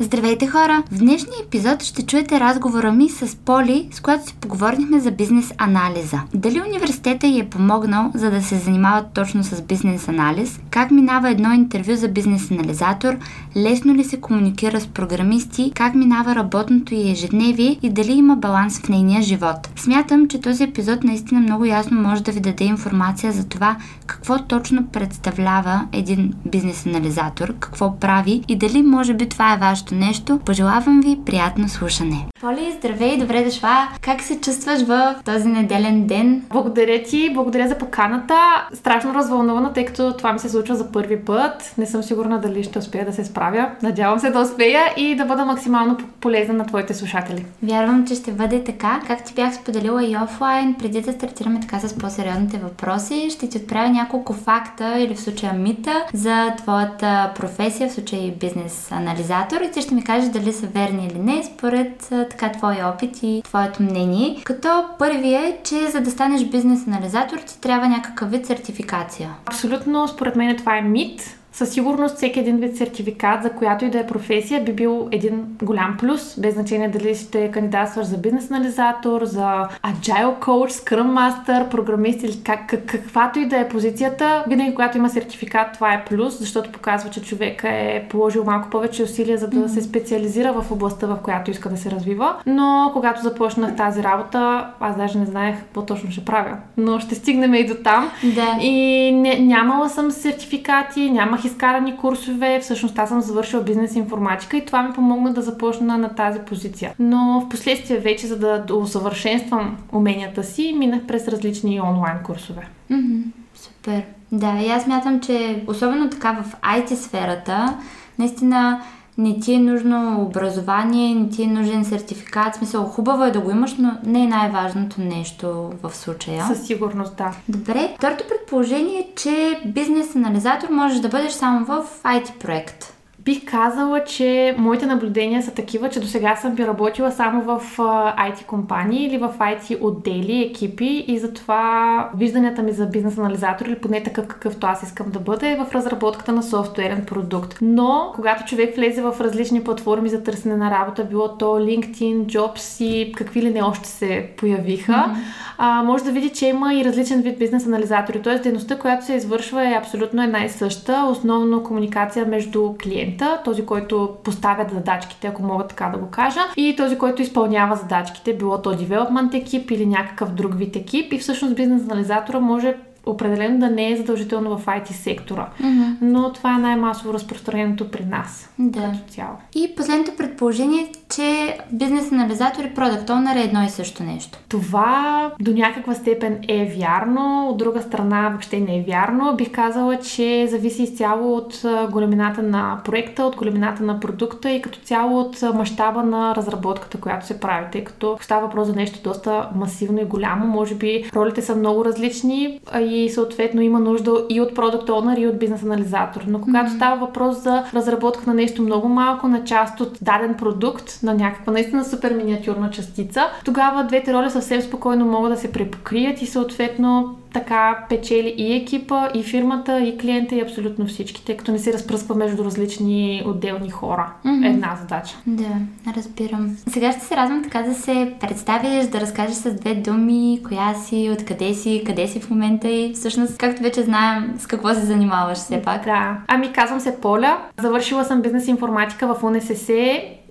Здравейте хора! В днешния епизод ще чуете разговора ми с Поли, с която си поговорихме за бизнес анализа. Дали университета й е помогнал, за да се занимават точно с бизнес анализ, как минава едно интервю за бизнес анализатор, лесно ли се комуникира с програмисти, как минава работното и ежедневие и дали има баланс в нейния живот. Смятам, че този епизод наистина много ясно може да ви даде информация за това какво точно представлява един бизнес анализатор, какво прави и дали може би това е вашето нещо. Пожелавам ви приятно слушане. Поли, здравей, добре дошла. Как се чувстваш в този неделен ден? Благодаря ти, благодаря за поканата. Страшно развълнувана, тъй като това ми се случва за първи път. Не съм сигурна дали ще успея да се справя. Надявам се да успея и да бъда максимално полезна на твоите слушатели. Вярвам, че ще бъде така. Как ти бях споделила и офлайн, преди да стартираме така с по-сериозните въпроси, ще ти отправя няколко факта или в случая мита за твоята професия, в случая бизнес анализатор и ти ще ми кажеш дали са верни или не, според така твоя опит и твоето мнение. Като първи е, че за да станеш бизнес анализатор ти трябва някакъв вид сертификация. Абсолютно, според мен това е мит. Със сигурност всеки един вид сертификат, за която и да е професия, би бил един голям плюс, без значение дали ще кандидатстваш за бизнес анализатор, за agile coach, scrum master, програмист или как, как, каквато и да е позицията. Винаги, когато има сертификат, това е плюс, защото показва, че човека е положил малко повече усилия, за да mm-hmm. се специализира в областта, в която иска да се развива. Но когато започнах тази работа, аз даже не знаех какво точно ще правя. Но ще стигнем и до там. Да. И не, нямала съм сертификати, нямах изкарани курсове. Всъщност аз съм завършила бизнес информатика и това ми помогна да започна на тази позиция. Но в последствие вече, за да усъвършенствам уменията си, минах през различни онлайн курсове. Mm-hmm. Супер. Да, и аз мятам, че особено така в IT сферата, наистина не ти е нужно образование, не ти е нужен сертификат. В смисъл, хубаво е да го имаш, но не е най-важното нещо в случая. Със сигурност, да. Добре. Второто предположение е, че бизнес анализатор можеш да бъдеш само в IT проект. Бих казала, че моите наблюдения са такива, че до сега съм би работила само в IT компании или в IT отдели, екипи и затова вижданията ми за бизнес анализатор или поне такъв какъвто аз искам да бъда е в разработката на софтуерен продукт. Но, когато човек влезе в различни платформи за търсене на работа, било то LinkedIn, Jobs и какви ли не още се появиха, mm-hmm. А, може да види, че има и различен вид бизнес анализатори. Тоест, дейността, която се извършва е абсолютно една и съща, основно комуникация между клиент клиента, този, който поставя задачките, ако мога така да го кажа, и този, който изпълнява задачките, било то девелопмент екип или някакъв друг вид екип. И всъщност бизнес анализатора може определено да не е задължително в IT сектора. Mm-hmm. Но това е най-масово разпространеното при нас. Да. Като цяло. И последното предположение е, че бизнес анализатор и продукт онър е едно и също нещо. Това до някаква степен е вярно, от друга страна въобще не е вярно. Бих казала, че зависи изцяло от големината на проекта, от големината на продукта и като цяло от мащаба на разработката, която се прави, тъй като става въпрос за нещо доста масивно и голямо. Може би ролите са много различни и и съответно има нужда и от продукт онър и от бизнес анализатор. Но когато mm-hmm. става въпрос за разработка на нещо много малко, на част от даден продукт, на някаква наистина супер миниатюрна частица, тогава двете роли съвсем спокойно могат да се препокрият и съответно така печели и екипа, и фирмата, и клиента, и абсолютно всички, тъй като не се разпръсква между различни отделни хора. Mm-hmm. Една задача. Да, разбирам. Сега ще се радвам така да се представиш, да разкажеш с две думи, коя си, откъде си, къде си в момента и всъщност, както вече знаем, с какво се занимаваш все пак. Да. Ами казвам се Поля. Завършила съм бизнес информатика в УНСС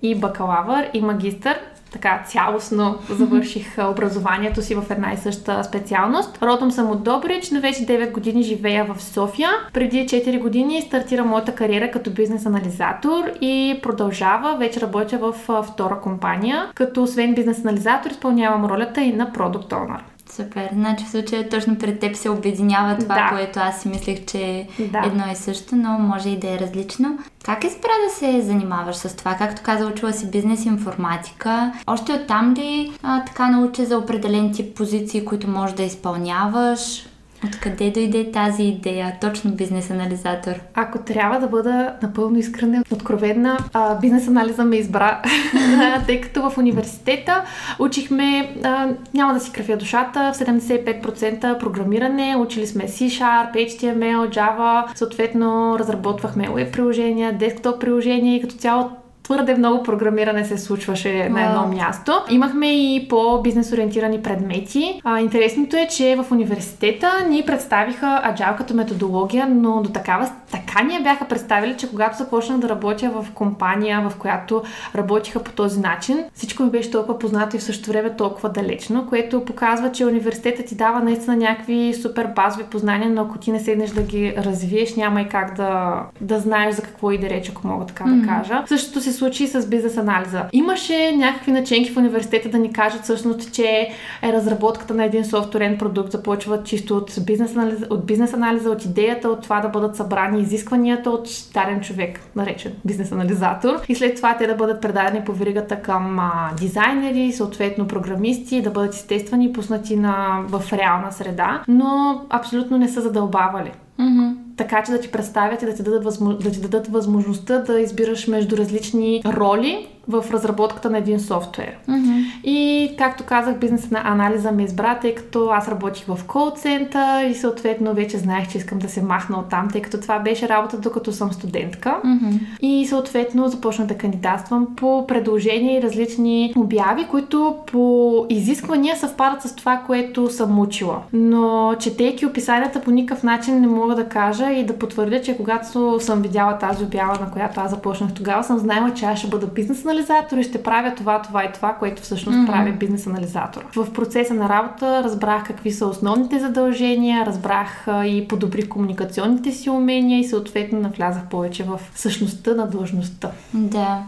и бакалавър и магистър така цялостно завърших образованието си в една и съща специалност. Родом съм от Добрич, но вече 9 години живея в София. Преди 4 години стартира моята кариера като бизнес анализатор и продължава. Вече работя в втора компания, като освен бизнес анализатор изпълнявам ролята и на продукт онър. Супер. Значи в случая точно пред теб се обединява това, да. което аз си мислех, че е да. едно и също, но може и да е различно. Как е спра да се занимаваш с това? Както каза, учила си бизнес информатика. Още оттам ли а, така научи за определен тип позиции, които можеш да изпълняваш? Откъде дойде тази идея, точно бизнес анализатор? Ако трябва да бъда напълно искрена, откровенна, бизнес анализа ме избра, тъй като в университета учихме, а, няма да си кръвя душата, в 75% програмиране, учили сме C-Sharp, HTML, Java, съответно разработвахме web приложения, десктоп приложения и като цяло твърде много програмиране се случваше на едно място. Имахме и по-бизнес ориентирани предмети. А, интересното е, че в университета ни представиха Agile като методология, но до такава така ни я бяха представили, че когато започнах да работя в компания, в която работиха по този начин, всичко ми беше толкова познато и в същото време толкова далечно, което показва, че университетът ти дава наистина някакви супер базови познания, но ако ти не седнеш да ги развиеш, няма и как да, да знаеш за какво иде реч, ако мога така mm-hmm. да кажа. Същото се случи с бизнес анализа. Имаше някакви наченки в университета да ни кажат всъщност, че е разработката на един софтуерен продукт започва чисто от бизнес, анализа, от бизнес анализа, от идеята, от това да бъдат събрани изискванията от даден човек, наречен бизнес анализатор. И след това те да бъдат предадени по веригата към а, дизайнери, съответно програмисти, да бъдат изтествани и пуснати на, в реална среда, но абсолютно не са задълбавали. Mm-hmm. Така че да ти представят и да ти, дадат възможно, да ти дадат възможността да избираш между различни роли, в разработката на един софтуер. Mm-hmm. И, както казах, бизнес на анализа ме избра, тъй като аз работих в колцента и съответно вече знаех, че искам да се махна от там, тъй като това беше работа докато съм студентка. Mm-hmm. И съответно започнах да кандидатствам по предложения и различни обяви, които по изисквания съвпадат с това, което съм учила. Но четейки описанията по никакъв начин не мога да кажа и да потвърдя, че когато съм видяла тази обява, на която аз започнах тогава, съм знаела, че аз ще бъда бизнес анализатор и ще правя това, това и това, което всъщност mm-hmm. прави бизнес анализатор. В процеса на работа разбрах какви са основните задължения, разбрах и подобрих комуникационните си умения и съответно навлязах повече в същността на длъжността. Да.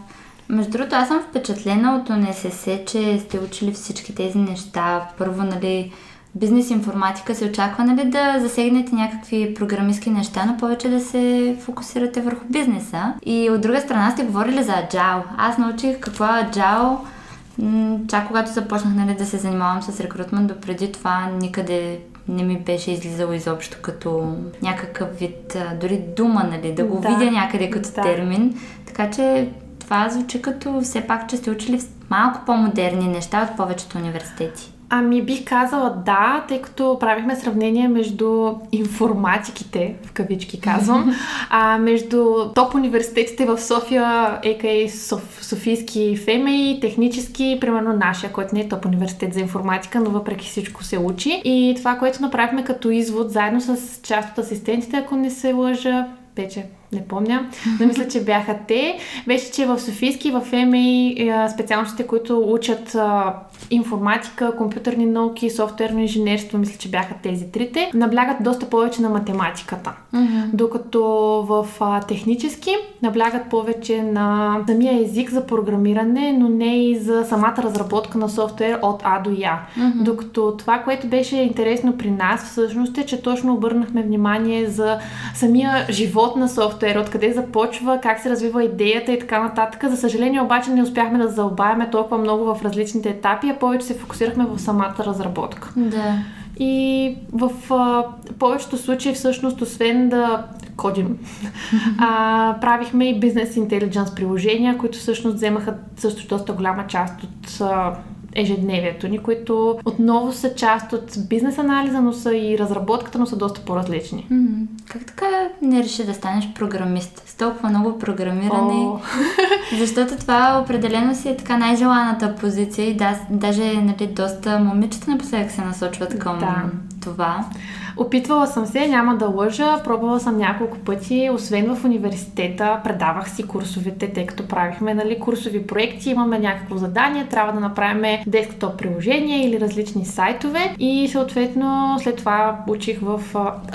Между другото, аз съм впечатлена от ОНСС, че сте учили всички тези неща. Първо, нали, бизнес информатика се очаква нали, да засегнете някакви програмистски неща, но повече да се фокусирате върху бизнеса. И от друга страна сте говорили за Agile. Аз научих какво е Agile чак когато започнах нали, да се занимавам с рекрутмент, до преди това никъде не ми беше излизало изобщо като някакъв вид, дори дума, нали, да го да. видя някъде като да. термин. Така че това звучи като все пак, че сте учили малко по-модерни неща от повечето университети. Ами бих казала да, тъй като правихме сравнение между информатиките, в кавички казвам, а между топ университетите в София, ЕКА Соф, Софийски ФЕМЕ технически, примерно нашия, който не е топ университет за информатика, но въпреки всичко се учи. И това, което направихме като извод, заедно с част от асистентите, ако не се лъжа, вече не помня, но мисля, че бяха те, беше, че в Софийски, в ЕМИ специалностите, които учат а, информатика, компютърни науки, софтуерно инженерство, мисля, че бяха тези трите, наблягат доста повече на математиката. Mm-hmm. Докато в а, технически наблягат повече на самия език за програмиране, но не и за самата разработка на софтуер от А до Я. Mm-hmm. Докато това, което беше интересно при нас, всъщност е, че точно обърнахме внимание за самия живот на софтуер, откъде започва, как се развива идеята и така нататък. За съжаление обаче не успяхме да заобавяме толкова много в различните етапи, а повече се фокусирахме в самата разработка. Да. И в а, повечето случаи всъщност, освен да кодим, а, правихме и бизнес интелидженс приложения, които всъщност вземаха също доста голяма част от а, ежедневието ни, които отново са част от бизнес анализа, но са и разработката, но са доста по-различни. Mm-hmm. Как така не реши да станеш програмист? С толкова много програмиране. Oh. Защото това определено си е така най-желаната позиция и да, даже нали, доста момичета напоследък се насочват към да. това. Опитвала съм се, няма да лъжа, пробвала съм няколко пъти, освен в университета, предавах си курсовете, тъй като правихме нали, курсови проекти, имаме някакво задание, трябва да направим десктоп приложение или различни сайтове. И съответно след това учих в...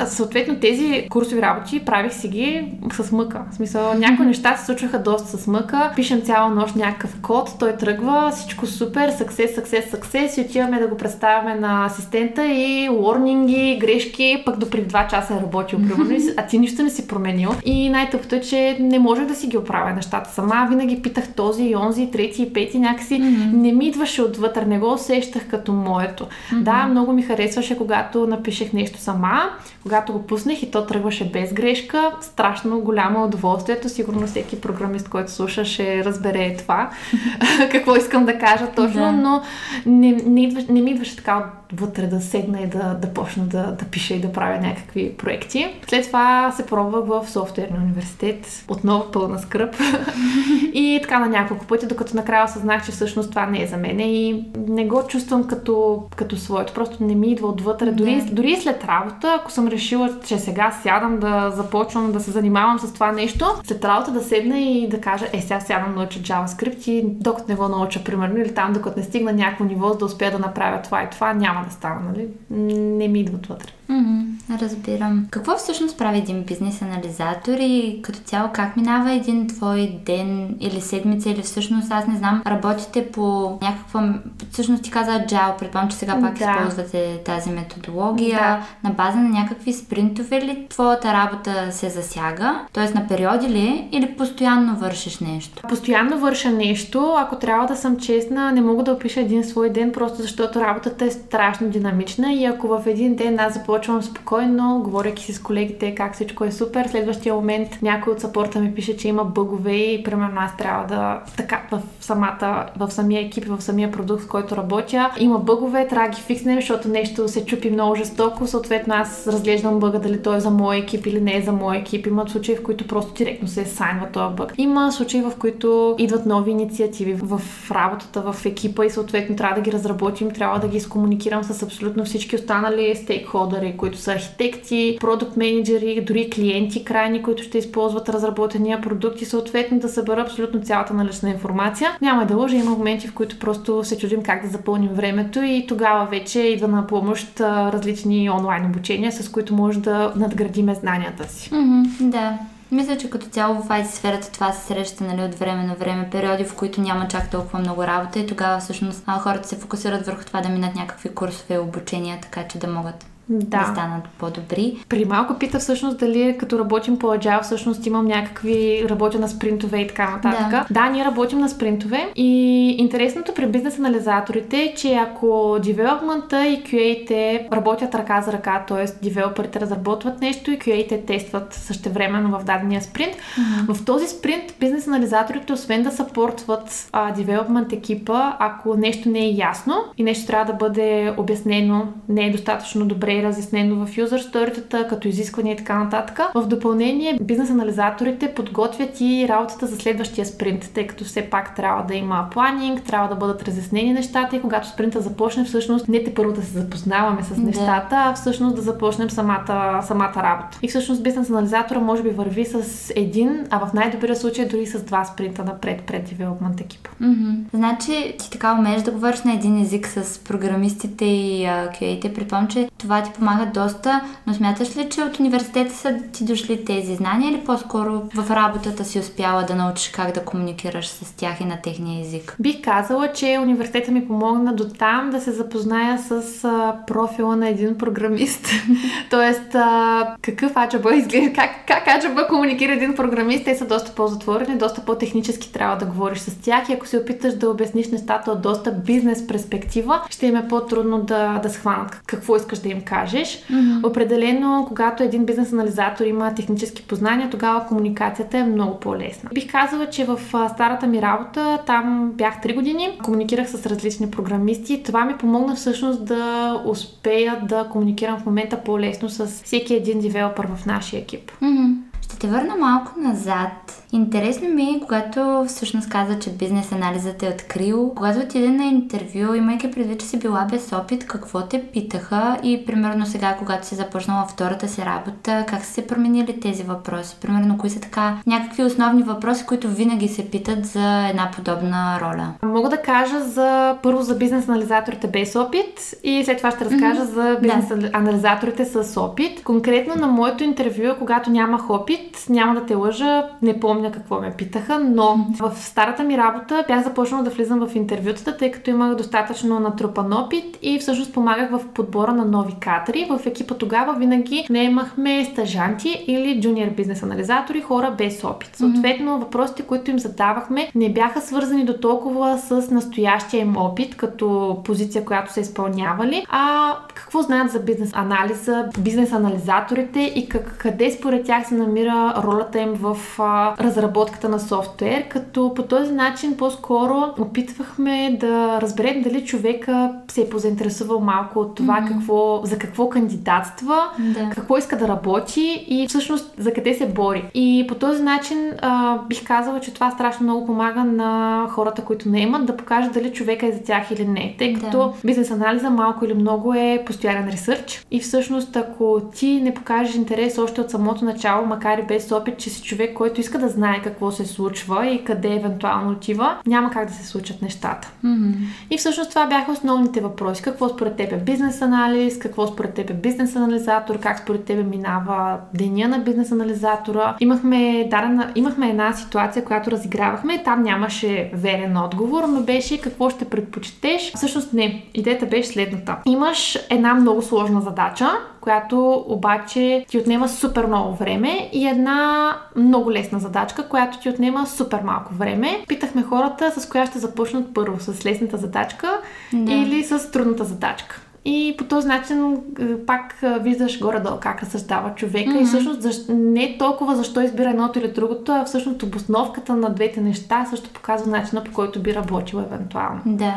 Съответно тези курсови работи правих си ги с мъка. В смисъл, някои неща се случваха доста с мъка, пишем цяла нощ някакъв код, той тръгва, всичко супер, съксес, съксес, съксес и отиваме да го представяме на асистента и warninги, грешки грешки, пък до преди 2 часа е работил, примерно, а ти нищо не си променил. И най-тъпото е, че не можех да си ги оправя нещата сама. Винаги питах този и онзи, трети и пети, някакси mm-hmm. не ми идваше отвътре, не го усещах като моето. Mm-hmm. Да, много ми харесваше, когато напишех нещо сама, когато го пуснах и то тръгваше без грешка. Страшно голямо удоволствието. Сигурно всеки програмист, който слуша, ще разбере това, какво искам да кажа точно, yeah. но не, не, идва, не ми идваше така отвътре да седна и да, да почна да, да пиша пиша и да правя някакви проекти. След това се пробвах в софтуерния университет, отново пълна скръп. и така на няколко пъти, докато накрая осъзнах, че всъщност това не е за мен и не го чувствам като, като своето. Просто не ми идва отвътре. Дори, да. дори след работа, ако съм решила, че сега сядам да започвам да се занимавам с това нещо, след работа да седна и да кажа, е, сега сядам да науча JavaScript и докато не го науча, примерно, или там, докато не стигна някакво ниво, за да успея да направя това и това, няма да става, нали? Не ми идват вътре. Mm-hmm, разбирам. Какво всъщност прави един бизнес анализатор и като цяло как минава един твой ден или седмица или всъщност аз не знам, работите по някаква, всъщност ти каза Agile, предполагам, че сега пак да. използвате тази методология, да. на база на някакви спринтове ли твоята работа се засяга, т.е. на периоди ли или постоянно вършиш нещо? Постоянно върша нещо, ако трябва да съм честна, не мога да опиша един свой ден, просто защото работата е страшно динамична и ако в един ден аз започвам започвам спокойно, говоряки си с колегите как всичко е супер. Следващия момент някой от сапорта ми пише, че има бъгове и примерно аз трябва да така в самата, в самия екип, в самия продукт, в който работя. Има бъгове, трябва да ги фикснем, защото нещо се чупи много жестоко. Съответно аз разглеждам бъга дали той е за моя екип или не е за моя екип. Има случаи, в които просто директно се сайнва този бъг. Има случаи, в които идват нови инициативи в работата, в екипа и съответно трябва да ги разработим, трябва да ги изкомуникирам с абсолютно всички останали стейкхолдери, които са архитекти, продукт менеджери, дори клиенти крайни, които ще използват разработения продукт и съответно да събера абсолютно цялата налична информация. Няма да лъжа, има моменти, в които просто се чудим как да запълним времето и тогава вече идва на помощ различни онлайн обучения, с които може да надградиме знанията си. Mm-hmm, да. Мисля, че като цяло в IT сферата това се среща нали, от време на време, периоди, в които няма чак толкова много работа и тогава всъщност хората се фокусират върху това да минат някакви курсове и обучения, така че да могат да. да станат по-добри. При малко пита всъщност дали като работим по Agile всъщност имам някакви работя на спринтове и така нататък. Да. да, ние работим на спринтове и интересното при бизнес анализаторите е, че ако девелопмента и QA-те работят ръка за ръка, т.е. девелоперите разработват нещо и QA-те тестват същевременно в дадения спринт, mm-hmm. в този спринт бизнес анализаторите освен да съпортват девелопмент екипа, ако нещо не е ясно и нещо трябва да бъде обяснено, не е достатъчно добре добре разяснено в юзър сторитата, като изисквания и така нататък. В допълнение, бизнес анализаторите подготвят и работата за следващия спринт, тъй като все пак трябва да има планинг, трябва да бъдат разяснени нещата и когато спринта започне, всъщност не те първо да се запознаваме с нещата, да. а всъщност да започнем самата, самата работа. И всъщност бизнес анализатора може би върви с един, а в най-добрия случай дори с два спринта напред пред девелопмент екипа. Mm-hmm. Значи ти така умееш да говориш на един език с програмистите и QA-те. Предполагам, че това ти помага доста, но смяташ ли, че от университета са ти дошли тези знания или по-скоро в работата си успяла да научиш как да комуникираш с тях и на техния език? Бих казала, че университета ми помогна до там да се запозная с а, профила на един програмист. Тоест, а, какъв аджаба изглежда, как, как аджаба комуникира един програмист, те са доста по-затворени, доста по-технически трябва да говориш с тях и ако се опиташ да обясниш нещата от доста бизнес перспектива, ще им е по-трудно да, да схванат какво искаш да им кажеш. Mm-hmm. Определено, когато един бизнес анализатор има технически познания, тогава комуникацията е много по-лесна. Бих казала, че в старата ми работа, там бях 3 години, комуникирах с различни програмисти. Това ми помогна всъщност да успея да комуникирам в момента по-лесно с всеки един девелопър в нашия екип. Mm-hmm. Ще те върна малко назад Интересно ми е, когато всъщност каза, че бизнес анализът е открил, когато отиде на интервю, имайки предвид, че си била без опит, какво те питаха и примерно сега, когато си започнала втората си работа, как са се променили тези въпроси? Примерно, кои са така някакви основни въпроси, които винаги се питат за една подобна роля? Мога да кажа за първо за бизнес анализаторите без опит и след това ще разкажа mm-hmm. за бизнес да. анализаторите с опит. Конкретно на моето интервю, когато нямах опит, няма да те лъжа, не помня помня какво ме питаха, но в старата ми работа бях започнала да влизам в интервютата, тъй като имах достатъчно натрупан опит и всъщност помагах в подбора на нови кадри. В екипа тогава винаги не имахме стажанти или джуниор бизнес анализатори, хора без опит. Съответно, въпросите, които им задавахме, не бяха свързани до толкова с настоящия им опит, като позиция, която са изпълнявали, а какво знаят за бизнес анализа, бизнес анализаторите и как, къде според тях се намира ролята им в а, разработката на софтуер, като по този начин по-скоро опитвахме да разберем дали човека се е позаинтересувал малко от това mm-hmm. какво, за какво кандидатства, да. какво иска да работи и всъщност за къде се бори. И по този начин а, бих казала, че това страшно много помага на хората, които не имат, да покажат дали човека е за тях или не. Тъй като да. бизнес анализа малко или много е постоянен ресърч и всъщност ако ти не покажеш интерес още от самото начало, макар и без опит, че си човек, който иска да знае какво се случва и къде евентуално отива, няма как да се случат нещата. Mm-hmm. И всъщност това бяха основните въпроси. Какво според теб е бизнес анализ, какво според теб е бизнес анализатор, как според теб минава деня на бизнес анализатора. Имахме, дадена, имахме една ситуация, която разигравахме. Там нямаше верен отговор, но беше какво ще предпочетеш. Всъщност не. Идеята беше следната. Имаш една много сложна задача, която обаче ти отнема супер много време и една много лесна задачка, която ти отнема супер малко време. Питахме хората с коя ще започнат първо, с лесната задачка да. или с трудната задачка. И по този начин е, пак е, виждаш горе-долу как разсъждава човека mm-hmm. и всъщност защ... не толкова защо избира едното или другото, а всъщност обосновката на двете неща също показва начина по който би работил евентуално. Да.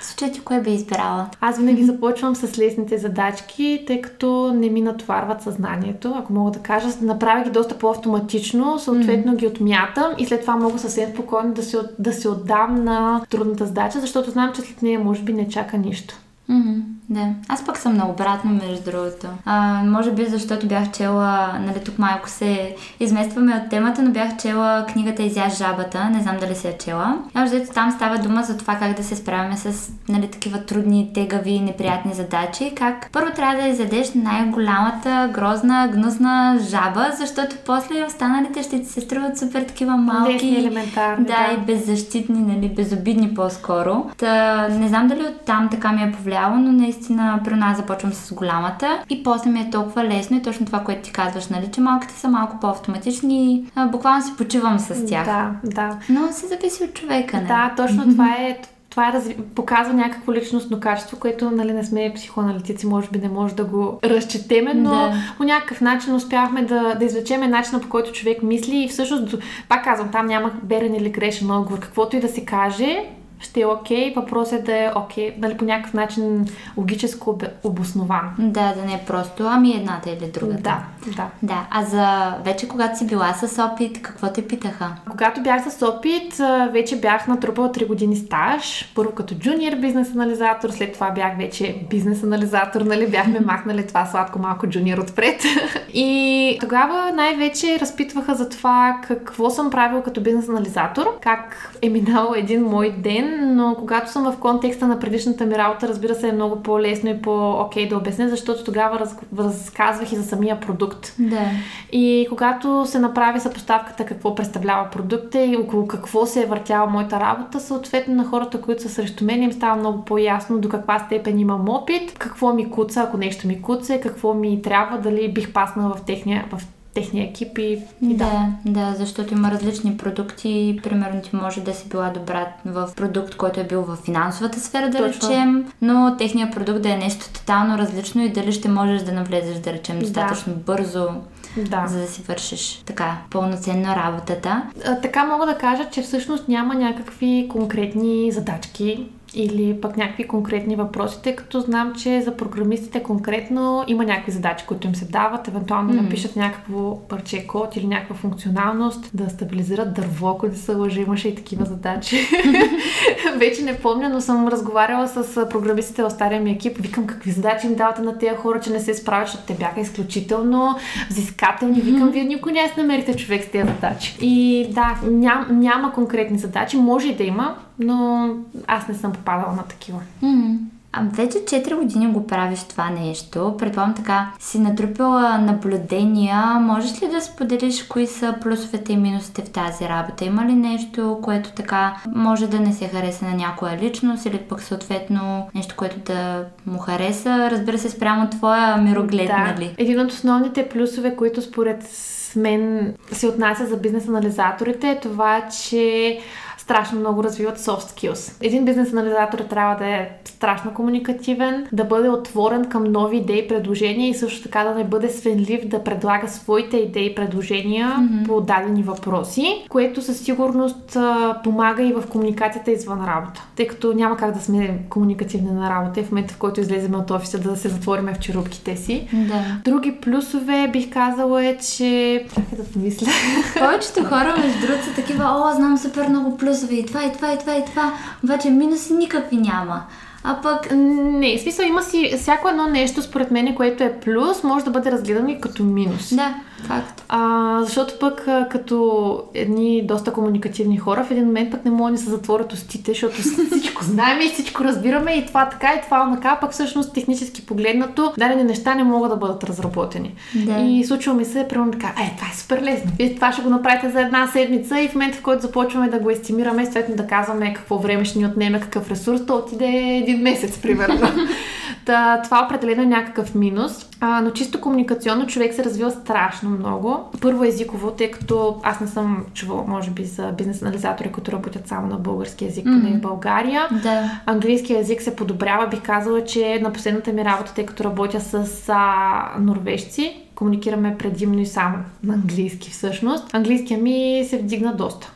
Случай ти кое би избрала? Аз винаги започвам с лесните задачки, тъй като не ми натоварват съзнанието, ако мога да кажа. Направя ги доста по-автоматично, съответно mm-hmm. ги отмятам и след това мога съвсем спокойно да се, да се отдам на трудната задача, защото знам, че след нея може би не чака нищо. Mm-hmm. Да. Аз пък съм наобратно, между другото. А, може би защото бях чела, нали тук малко се изместваме от темата, но бях чела книгата Изя жабата, не знам дали се е чела. А там става дума за това как да се справяме с нали, такива трудни, тегави, неприятни задачи. Как първо трябва да изядеш най-голямата, грозна, гнусна жаба, защото после останалите ще ти се струват супер такива малки. Десни, елементарни. Да, да, и беззащитни, нали, безобидни по-скоро. Та, не знам дали оттам така ми е повлияло, но наистина наистина при нас започвам с голямата и после ми е толкова лесно и точно това, което ти казваш, нали, че малките са малко по-автоматични и буквално си почивам с тях. Да, да. Но се зависи от човека, не? Да, точно това е това е разви... показва някакво личностно качество, което нали, не сме психоаналитици, може би не може да го разчетеме, но да. по някакъв начин успяхме да, да извлечеме начина по който човек мисли и всъщност, пак казвам, там няма верен или грешен отговор. Каквото и да се каже, ще е окей, okay, въпросът е да е окей, okay, нали, по някакъв начин логическо обоснован. Да, да не е просто, ами едната или другата. Да, да. Да, а за вече когато си била с опит, какво те питаха? Когато бях с опит, вече бях натрупала 3 години стаж. Първо като джуниор бизнес анализатор, след това бях вече бизнес анализатор, нали, бяхме махнали това сладко малко джуниор отпред. И тогава най-вече разпитваха за това какво съм правил като бизнес анализатор, как е минал един мой ден, но когато съм в контекста на предишната ми работа, разбира се, е много по-лесно и по-окей да обясня, защото тогава раз, разказвах и за самия продукт. Да. И когато се направи съпоставката какво представлява продукта и около какво се е въртяла моята работа, съответно на хората, които са срещу мен, им става много по-ясно до каква степен имам опит, какво ми куца, ако нещо ми куца, какво ми трябва, дали бих паснала в техния, в техния екип и, и да. Да, да, защото има различни продукти. Примерно ти може да си била добра в продукт, който е бил в финансовата сфера, да Точно. речем, но техният продукт да е нещо тотално различно и дали ще можеш да навлезеш, да речем, достатъчно да. бързо да. за да си вършиш така пълноценно работата. А, така мога да кажа, че всъщност няма някакви конкретни задачки или пък някакви конкретни въпроси, тъй като знам, че за програмистите конкретно има някакви задачи, които им се дават, евентуално mm. напишат някакво парче код или някаква функционалност, да стабилизират дърво, ако не се лъжи, имаше и такива задачи. Вече не помня, но съм разговаряла с програмистите в стария ми екип, викам какви задачи им давате на тези хора, че не се справят, защото те бяха изключително взискателни. Викам, вие никой не намерите човек с тези задачи. И да, ням, няма конкретни задачи, може и да има, но аз не съм попадала на такива. Mm-hmm. А вече 4 години го правиш това нещо. Предполагам така, си натрупила наблюдения. Можеш ли да споделиш кои са плюсовете и минусите в тази работа? Има ли нещо, което така може да не се хареса на някоя личност или пък съответно нещо, което да му хареса? Разбира се, спрямо твоя мироглед, да. нали? Един от основните плюсове, които според мен се отнася за бизнес анализаторите е това, че страшно много развиват soft skills. Един бизнес анализатор трябва да е страшно комуникативен, да бъде отворен към нови идеи и предложения и също така да не бъде свенлив да предлага своите идеи и предложения mm-hmm. по дадени въпроси, което със сигурност а, помага и в комуникацията извън работа. Тъй като няма как да сме комуникативни на работа и в момента, в който излезем от офиса да се затвориме в черупките си. Да. Други плюсове бих казала е, че... Чакай да помисля. Повечето хора, между другото, са такива, о, знам супер много плюсове и това, и това, и това, и това. Обаче минуси никакви няма. А пък... Не, в смисъл има си всяко едно нещо, според мен, което е плюс, може да бъде разгледано и като минус. Да, факт. А, защото пък като едни доста комуникативни хора, в един момент пък не могат да се затворят устите, защото всичко знаем и всичко разбираме и това така и това онака, пък всъщност технически погледнато дадени неща не могат да бъдат разработени. Да. И случва ми се, примерно така, е, това е супер лесно. Вие това ще го направите за една седмица и в момента, в който започваме да го естимираме, съответно да казваме какво време ще ни отнеме, какъв ресурс, то отиде един месец, примерно. Та, това определено е някакъв минус, а, но чисто комуникационно човек се развива страшно много. Първо езиково, тъй като аз не съм чувала, може би, за бизнес анализатори, които работят само на български язик, mm-hmm. поне в България. Да. Английски язик се подобрява. Бих казала, че на последната ми работа, тъй като работя с а, норвежци, комуникираме предимно и само на английски всъщност. Английския ми се вдигна доста.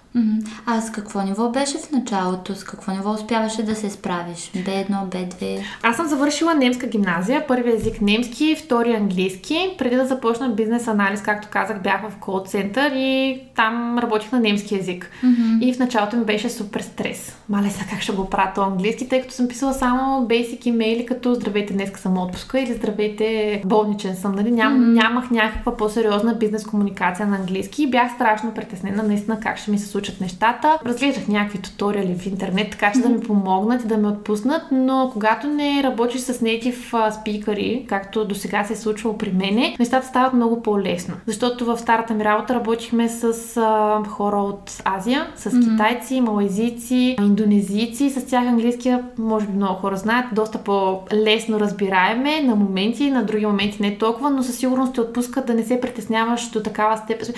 А с какво ниво беше в началото? С какво ниво успяваше да се справиш? B1, B2? Аз съм завършила немска гимназия, първи език немски, втори английски. Преди да започна бизнес анализ, както казах, бях в кол център и там работих на немски език. Mm-hmm. И в началото ми беше супер стрес. Мале са как ще го правя английски, тъй като съм писала само basic имейли, като здравейте, днеска съм отпуска или здравейте, болничен съм. Нали? Ням, mm-hmm. Нямах някаква по-сериозна бизнес комуникация на английски и бях страшно притеснена наистина как ще ми се случи случат нещата. Разглеждах някакви туториали в интернет, така че да ми помогнат и да ме отпуснат, но когато не работиш с native спикъри, както до сега се е случвало при мене, нещата стават много по-лесно. Защото в старата ми работа работихме с а, хора от Азия, с mm-hmm. китайци, малайзийци, индонезийци. С тях английския, може би много хора знаят, доста по-лесно разбираеме на моменти, на други моменти не толкова, но със сигурност те отпускат да не се притесняваш до такава степен.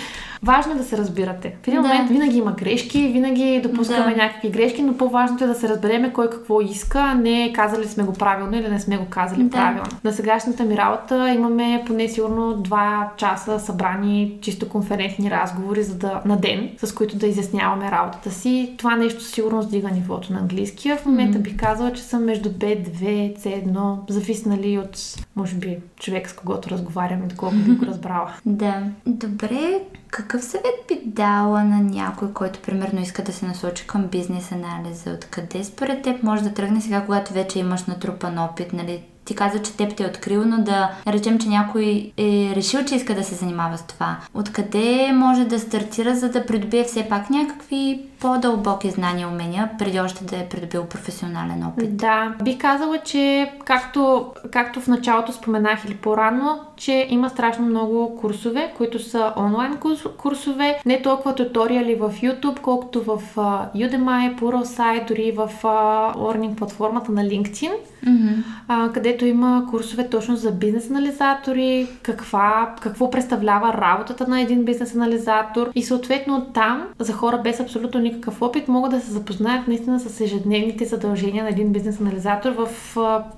Важно е да се разбирате. В един да. момент винаги има грешки, винаги допускаме да. някакви грешки, но по-важното е да се разбереме кой какво иска, а не казали сме го правилно или не сме го казали да. правилно. На сегашната ми работа имаме поне сигурно 2 часа събрани чисто конферентни разговори за да, на ден, с които да изясняваме работата си. Това нещо сигурно сдига нивото на английския. В момента бих казала, че съм между B2, C1, зависнали от, може би, човек с когото разговарям и доколко би го разбрала. Да. Добре, какъв съвет би дала на някой, който примерно иска да се насочи към бизнес анализа? Откъде според теб може да тръгне сега, когато вече имаш натрупан опит, нали? Ти каза, че теб те е открил, но да речем, че някой е решил, че иска да се занимава с това. Откъде може да стартира, за да придобие все пак някакви по-дълбоки знания и умения, преди още да е придобил професионален опит? Да, бих казала, че както, както в началото споменах или по-рано, че има страшно много курсове, които са онлайн курсове, не толкова туториали в YouTube, колкото в uh, Udemy, Pluralsight, дори в uh, learning платформата на LinkedIn, mm-hmm. uh, където има курсове точно за бизнес анализатори, каква, какво представлява работата на един бизнес анализатор и съответно там за хора без абсолютно никакъв опит могат да се запознаят наистина с ежедневните задължения на един бизнес анализатор в,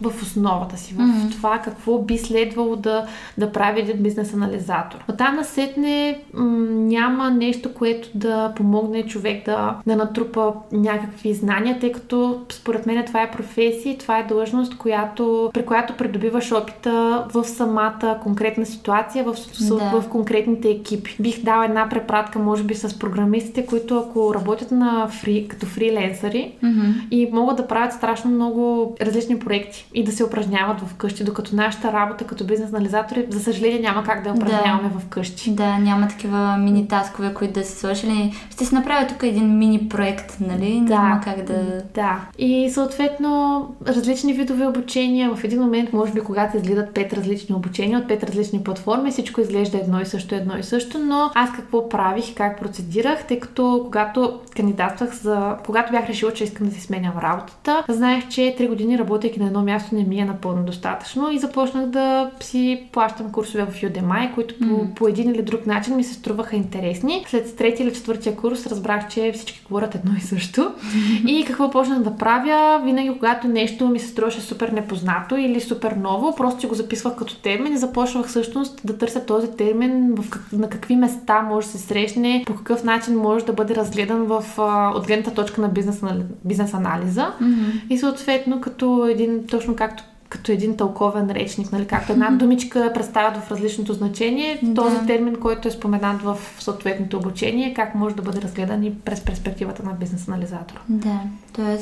в основата си, в mm-hmm. това какво би следвало да, да прави един бизнес анализатор. От там насетне м- няма нещо, което да помогне човек да, да натрупа някакви знания, тъй като според мен това е професия, това е длъжност, която, при която придобиваш опита в самата конкретна ситуация, в, да. в конкретните екипи. Бих дала една препратка, може би, с програмистите, които ако работят на фри, като фриленсъри mm-hmm. и могат да правят страшно много различни проекти и да се упражняват вкъщи, докато нашата работа като бизнес анализатори, за съжаление, няма как да я упражняваме да. вкъщи. Да, няма такива мини таскове, които да се сложили. Ще се направя тук един мини проект, нали? Да. Няма как да. Да. И съответно различни видове обучения. В един един момент, може би, когато изгледат пет различни обучения от пет различни платформи, всичко изглежда едно и също, едно и също, но аз какво правих, как процедирах, тъй като когато кандидатствах за... Когато бях решила, че искам да си сменям работата, знаех, че 3 години работейки на едно място не ми е напълно достатъчно и започнах да си плащам курсове в Udemy, които по, mm. по един или друг начин ми се струваха интересни. След третия или четвъртия курс разбрах, че всички говорят едно и също. и какво почнах да правя? Винаги, когато нещо ми се струваше супер непознато или супер ново, просто го записвах като термин и започвах всъщност да търся този термин в как, на какви места може да се срещне, по какъв начин може да бъде разгледан в, от гледната точка на бизнес, бизнес анализа. Mm-hmm. И съответно, като един, точно както като един тълковен речник, нали, както една думичка представят в различното значение, да. този термин, който е споменат в съответното обучение, как може да бъде разгледан и през перспективата на бизнес анализатора. Да, т.е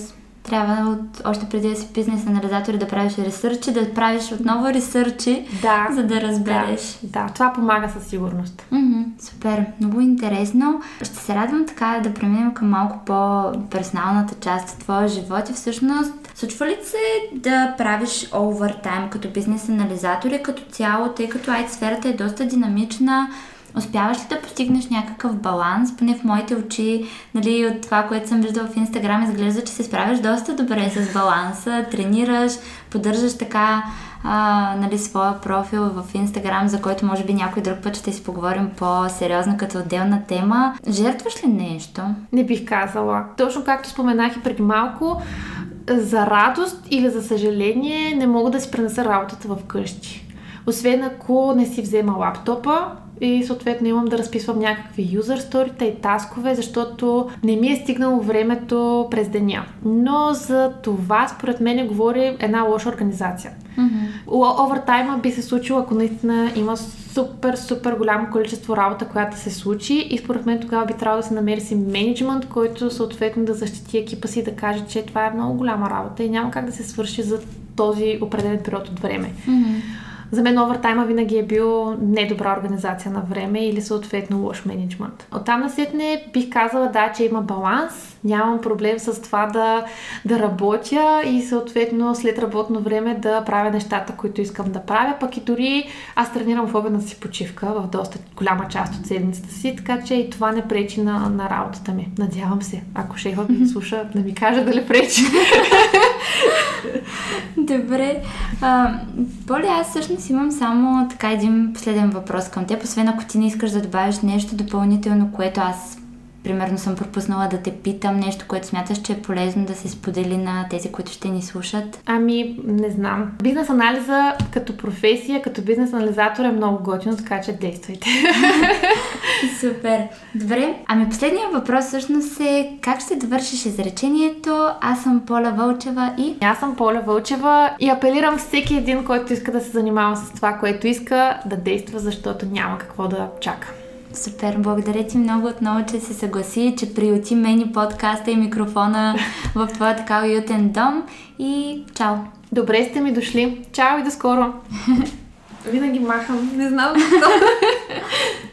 трябва от, още преди да си бизнес анализатор да правиш ресърчи, да правиш отново ресърчи, да, за да разбереш. Да, да, това помага със сигурност. Mm-hmm, супер, много интересно. Ще се радвам така да преминем към малко по-персоналната част от твоя живот и всъщност случва ли се да правиш овертайм като бизнес анализатор и като цяло, тъй като IT сферата е доста динамична, успяваш ли да постигнеш някакъв баланс? Поне в моите очи, нали, от това, което съм виждала в Инстаграм, изглежда, че се справяш доста добре с баланса, тренираш, поддържаш така а, нали, своя профил в Инстаграм, за който може би някой друг път ще си поговорим по-сериозно като отделна тема. Жертваш ли нещо? Не бих казала. Точно както споменах и преди малко, за радост или за съжаление не мога да си пренеса работата в къщи. Освен ако не си взема лаптопа, и съответно имам да разписвам някакви юзър сторита и таскове, защото не ми е стигнало времето през деня. Но за това, според мен, говори една лоша организация. Mm-hmm. Овертайма би се случило, ако наистина има супер, супер голямо количество работа, която се случи и според мен тогава би трябвало да се намери си менеджмент, който съответно да защити екипа си и да каже, че това е много голяма работа и няма как да се свърши за този определен период от време. Mm-hmm. За мен овертайма винаги е бил недобра организация на време или съответно лош менеджмент. Оттам насетне бих казала да, че има баланс, нямам проблем с това да, да работя и съответно след работно време да правя нещата, които искам да правя, пък и дори аз тренирам в обедната си почивка в доста голяма част от седмицата си, така че и това не пречи на, на работата ми. Надявам се, ако шефа ми слуша, да ми каже дали пречи. Добре. А, Поли, аз всъщност имам само така един последен въпрос към теб, освен ако ти не искаш да добавиш нещо допълнително, което аз примерно съм пропуснала да те питам нещо, което смяташ, че е полезно да се сподели на тези, които ще ни слушат? Ами, не знам. Бизнес анализа като професия, като бизнес анализатор е много готино, така че действайте. Супер. Добре. Ами последният въпрос всъщност е как ще довършиш изречението Аз съм Поля Вълчева и... Аз съм Поля Вълчева и апелирам всеки един, който иска да се занимава с това, което иска, да действа, защото няма какво да чака. Супер, благодаря ти много отново, че се съгласи, че приюти мени подкаста и микрофона в твоя така уютен дом и чао! Добре сте ми дошли. Чао и до скоро! Винаги махам. Не знам защо.